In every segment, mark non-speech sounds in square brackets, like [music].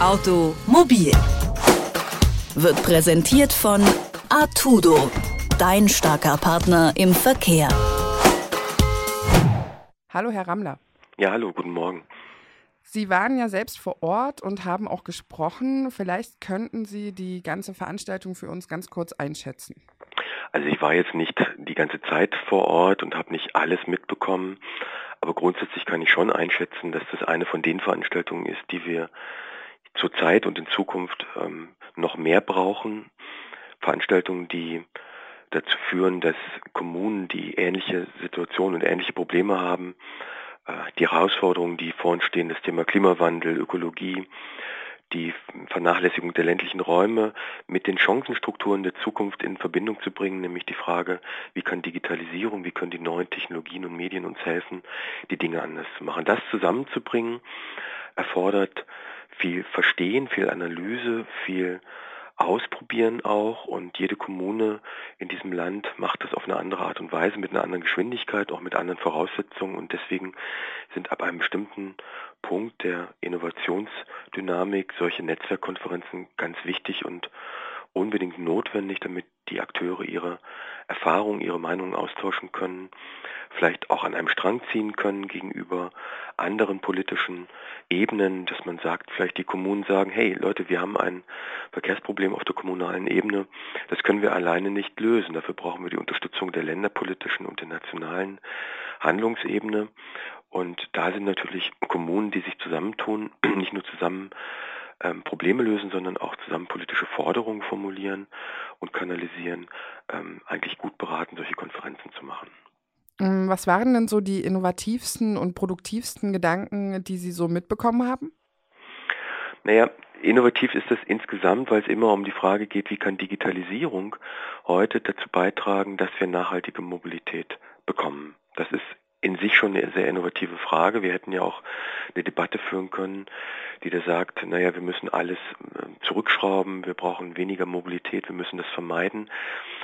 Automobil wird präsentiert von Artudo, dein starker Partner im Verkehr. Hallo, Herr Rammler. Ja, hallo, guten Morgen. Sie waren ja selbst vor Ort und haben auch gesprochen. Vielleicht könnten Sie die ganze Veranstaltung für uns ganz kurz einschätzen. Also ich war jetzt nicht die ganze Zeit vor Ort und habe nicht alles mitbekommen, aber grundsätzlich kann ich schon einschätzen, dass das eine von den Veranstaltungen ist, die wir zurzeit und in Zukunft ähm, noch mehr brauchen. Veranstaltungen, die dazu führen, dass Kommunen, die ähnliche Situationen und ähnliche Probleme haben, äh, die Herausforderungen, die vor uns stehen, das Thema Klimawandel, Ökologie, die Vernachlässigung der ländlichen Räume mit den Chancenstrukturen der Zukunft in Verbindung zu bringen, nämlich die Frage, wie kann Digitalisierung, wie können die neuen Technologien und Medien uns helfen, die Dinge anders zu machen. Das zusammenzubringen erfordert viel Verstehen, viel Analyse, viel ausprobieren auch. Und jede Kommune in diesem Land macht das auf eine andere Art und Weise, mit einer anderen Geschwindigkeit, auch mit anderen Voraussetzungen. Und deswegen sind ab einem bestimmten Punkt der Innovationsdynamik solche Netzwerkkonferenzen ganz wichtig und unbedingt notwendig, damit die Akteure ihre Erfahrungen, ihre Meinungen austauschen können, vielleicht auch an einem Strang ziehen können gegenüber anderen politischen Ebenen, dass man sagt, vielleicht die Kommunen sagen, hey Leute, wir haben ein Verkehrsproblem auf der kommunalen Ebene, das können wir alleine nicht lösen. Dafür brauchen wir die Unterstützung der länderpolitischen und der nationalen Handlungsebene. Und da sind natürlich Kommunen, die sich zusammentun, [clears throat] nicht nur zusammen ähm, Probleme lösen, sondern auch zusammen politische Forderungen formulieren und kanalisieren, ähm, eigentlich gut beraten, solche Konferenzen zu machen. Mm, was waren denn so die innovativsten und produktivsten Gedanken, die Sie so mitbekommen haben? Naja, innovativ ist das insgesamt, weil es immer um die Frage geht, wie kann Digitalisierung heute dazu beitragen, dass wir nachhaltige Mobilität bekommen. Das ist in sich schon eine sehr innovative Frage. Wir hätten ja auch eine Debatte führen können, die da sagt, naja, wir müssen alles äh, zurückschrauben, wir brauchen weniger Mobilität, wir müssen das vermeiden.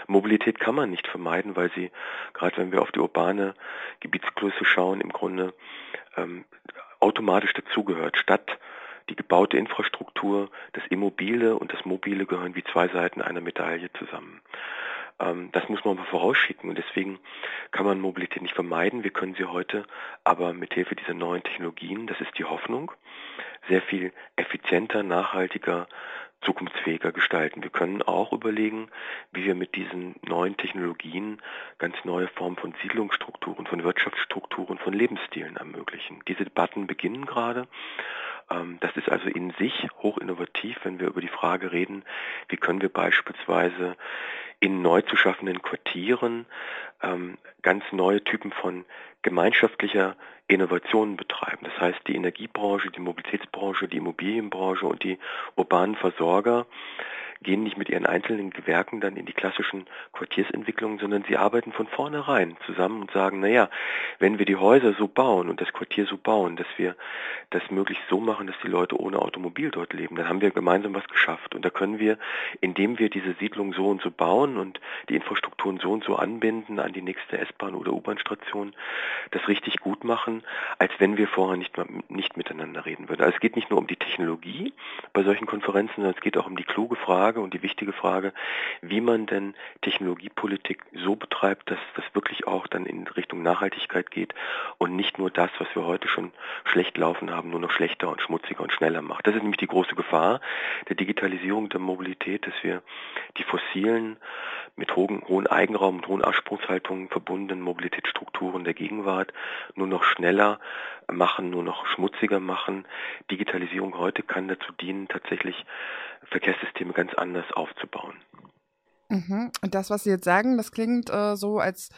Mobilität kann man nicht vermeiden, weil sie, gerade wenn wir auf die urbane Gebietsgröße schauen, im Grunde ähm, automatisch dazugehört. Statt die gebaute Infrastruktur, das Immobile und das Mobile gehören wie zwei Seiten einer Medaille zusammen. Ähm, das muss man mal vorausschicken und deswegen kann man Mobilität nicht vermeiden. Wir können sie heute aber mit Hilfe dieser neuen Technologien, das ist die Hoffnung, sehr viel effizienter, nachhaltiger, zukunftsfähiger gestalten. Wir können auch überlegen, wie wir mit diesen neuen Technologien ganz neue Formen von Siedlungsstrukturen, von Wirtschaftsstrukturen, von Lebensstilen ermöglichen. Diese Debatten beginnen gerade das ist also in sich hoch innovativ, wenn wir über die Frage reden, wie können wir beispielsweise in neu zu schaffenden Quartieren ähm, ganz neue Typen von gemeinschaftlicher Innovation betreiben. Das heißt, die Energiebranche, die Mobilitätsbranche, die Immobilienbranche und die urbanen Versorger gehen nicht mit ihren einzelnen Gewerken dann in die klassischen Quartiersentwicklungen, sondern sie arbeiten von vornherein zusammen und sagen, naja, wenn wir die Häuser so bauen und das Quartier so bauen, dass wir das möglichst so machen, dass die Leute ohne Automobil dort leben, dann haben wir gemeinsam was geschafft. Und da können wir, indem wir diese Siedlung so und so bauen und die Infrastrukturen so und so anbinden an die nächste S-Bahn oder U-Bahn-Station, das richtig gut machen, als wenn wir vorher nicht, nicht miteinander reden würden. Also es geht nicht nur um die Technologie bei solchen Konferenzen, sondern es geht auch um die kluge Frage, Frage und die wichtige Frage, wie man denn Technologiepolitik so betreibt, dass das wirklich auch dann in Richtung Nachhaltigkeit geht und nicht nur das, was wir heute schon schlecht laufen haben, nur noch schlechter und schmutziger und schneller macht. Das ist nämlich die große Gefahr der Digitalisierung der Mobilität, dass wir die fossilen, mit hohen, hohen Eigenraum und hohen Anspruchshaltungen verbundenen Mobilitätsstrukturen der Gegenwart nur noch schneller machen, nur noch schmutziger machen. Digitalisierung heute kann dazu dienen, tatsächlich Verkehrssysteme ganz anders aufzubauen. Mhm. Und das, was Sie jetzt sagen, das klingt äh, so, als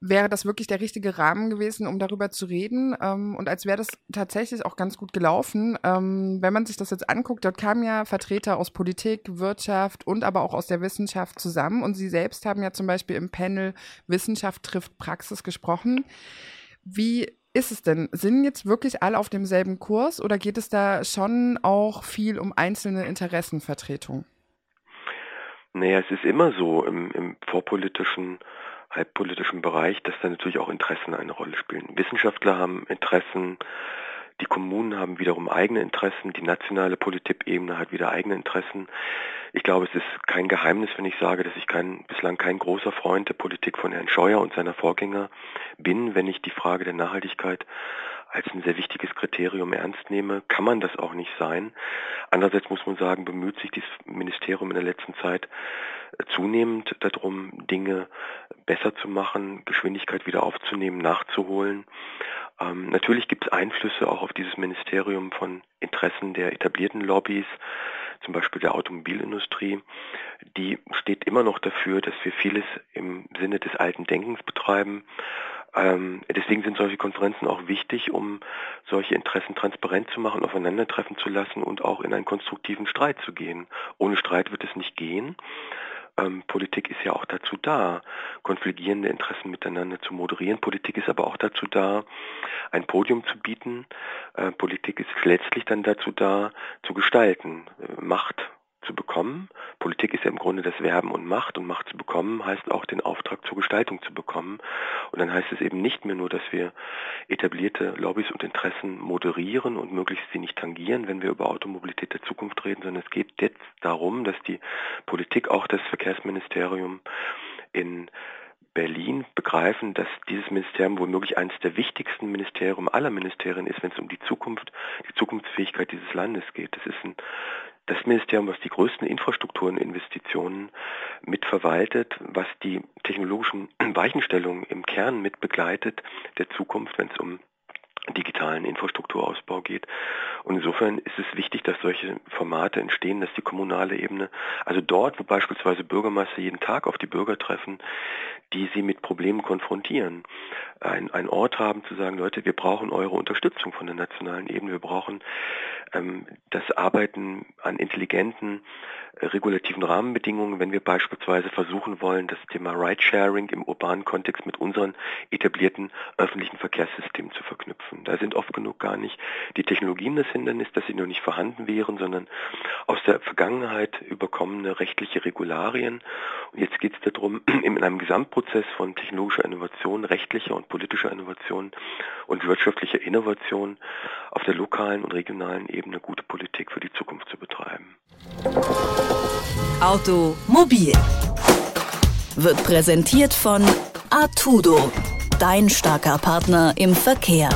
wäre das wirklich der richtige Rahmen gewesen, um darüber zu reden. Ähm, und als wäre das tatsächlich auch ganz gut gelaufen. Ähm, wenn man sich das jetzt anguckt, dort kamen ja Vertreter aus Politik, Wirtschaft und aber auch aus der Wissenschaft zusammen. Und Sie selbst haben ja zum Beispiel im Panel Wissenschaft trifft Praxis gesprochen. Wie ist es denn? Sind jetzt wirklich alle auf demselben Kurs oder geht es da schon auch viel um einzelne Interessenvertretung? Naja, es ist immer so im, im vorpolitischen, halbpolitischen Bereich, dass da natürlich auch Interessen eine Rolle spielen. Wissenschaftler haben Interessen, Die Kommunen haben wiederum eigene Interessen, die nationale Politikebene hat wieder eigene Interessen. Ich glaube, es ist kein Geheimnis, wenn ich sage, dass ich kein, bislang kein großer Freund der Politik von Herrn Scheuer und seiner Vorgänger bin, wenn ich die Frage der Nachhaltigkeit als ein sehr wichtiges Kriterium ernst nehme, kann man das auch nicht sein. Andererseits muss man sagen, bemüht sich dieses Ministerium in der letzten Zeit zunehmend darum, Dinge besser zu machen, Geschwindigkeit wieder aufzunehmen, nachzuholen. Ähm, natürlich gibt es Einflüsse auch auf dieses Ministerium von Interessen der etablierten Lobbys, zum Beispiel der Automobilindustrie. Die steht immer noch dafür, dass wir vieles im Sinne des alten Denkens betreiben. Ähm, deswegen sind solche Konferenzen auch wichtig, um solche Interessen transparent zu machen, aufeinandertreffen zu lassen und auch in einen konstruktiven Streit zu gehen. Ohne Streit wird es nicht gehen. Ähm, Politik ist ja auch dazu da, konfligierende Interessen miteinander zu moderieren. Politik ist aber auch dazu da, ein Podium zu bieten. Äh, Politik ist letztlich dann dazu da, zu gestalten, äh, Macht zu bekommen. Politik ist ja im Grunde das Werben und Macht und Macht zu bekommen heißt auch den Auftrag zur Gestaltung zu bekommen. Und dann heißt es eben nicht mehr nur, dass wir etablierte Lobbys und Interessen moderieren und möglichst sie nicht tangieren, wenn wir über Automobilität der Zukunft reden, sondern es geht jetzt darum, dass die Politik, auch das Verkehrsministerium in Berlin begreifen, dass dieses Ministerium womöglich eines der wichtigsten Ministerien aller Ministerien ist, wenn es um die Zukunft, die Zukunftsfähigkeit dieses Landes geht. Das ist ein das Ministerium, was die größten Infrastruktureninvestitionen mitverwaltet, was die technologischen [clears throat] Weichenstellungen im Kern mit begleitet der Zukunft, wenn es um digitalen Infrastrukturausbau geht. Und insofern ist es wichtig, dass solche Formate entstehen, dass die kommunale Ebene, also dort, wo beispielsweise Bürgermeister jeden Tag auf die Bürger treffen, die sie mit Problemen konfrontieren, ein, ein Ort haben zu sagen, Leute, wir brauchen eure Unterstützung von der nationalen Ebene, wir brauchen das Arbeiten an intelligenten äh, regulativen Rahmenbedingungen, wenn wir beispielsweise versuchen wollen, das Thema Ridesharing im urbanen Kontext mit unseren etablierten öffentlichen Verkehrssystemen zu verknüpfen. Da sind oft genug gar nicht die Technologien das Hindernis, dass sie noch nicht vorhanden wären, sondern aus der Vergangenheit überkommene rechtliche Regularien. Und jetzt geht es darum, [clears throat] in einem Gesamtprozess von technologischer Innovation, rechtlicher und politischer Innovation und wirtschaftlicher Innovation auf der lokalen und regionalen Ebene gute Politik für die Zukunft zu betreiben. Automobil wird präsentiert von Artudo, dein starker Partner im Verkehr.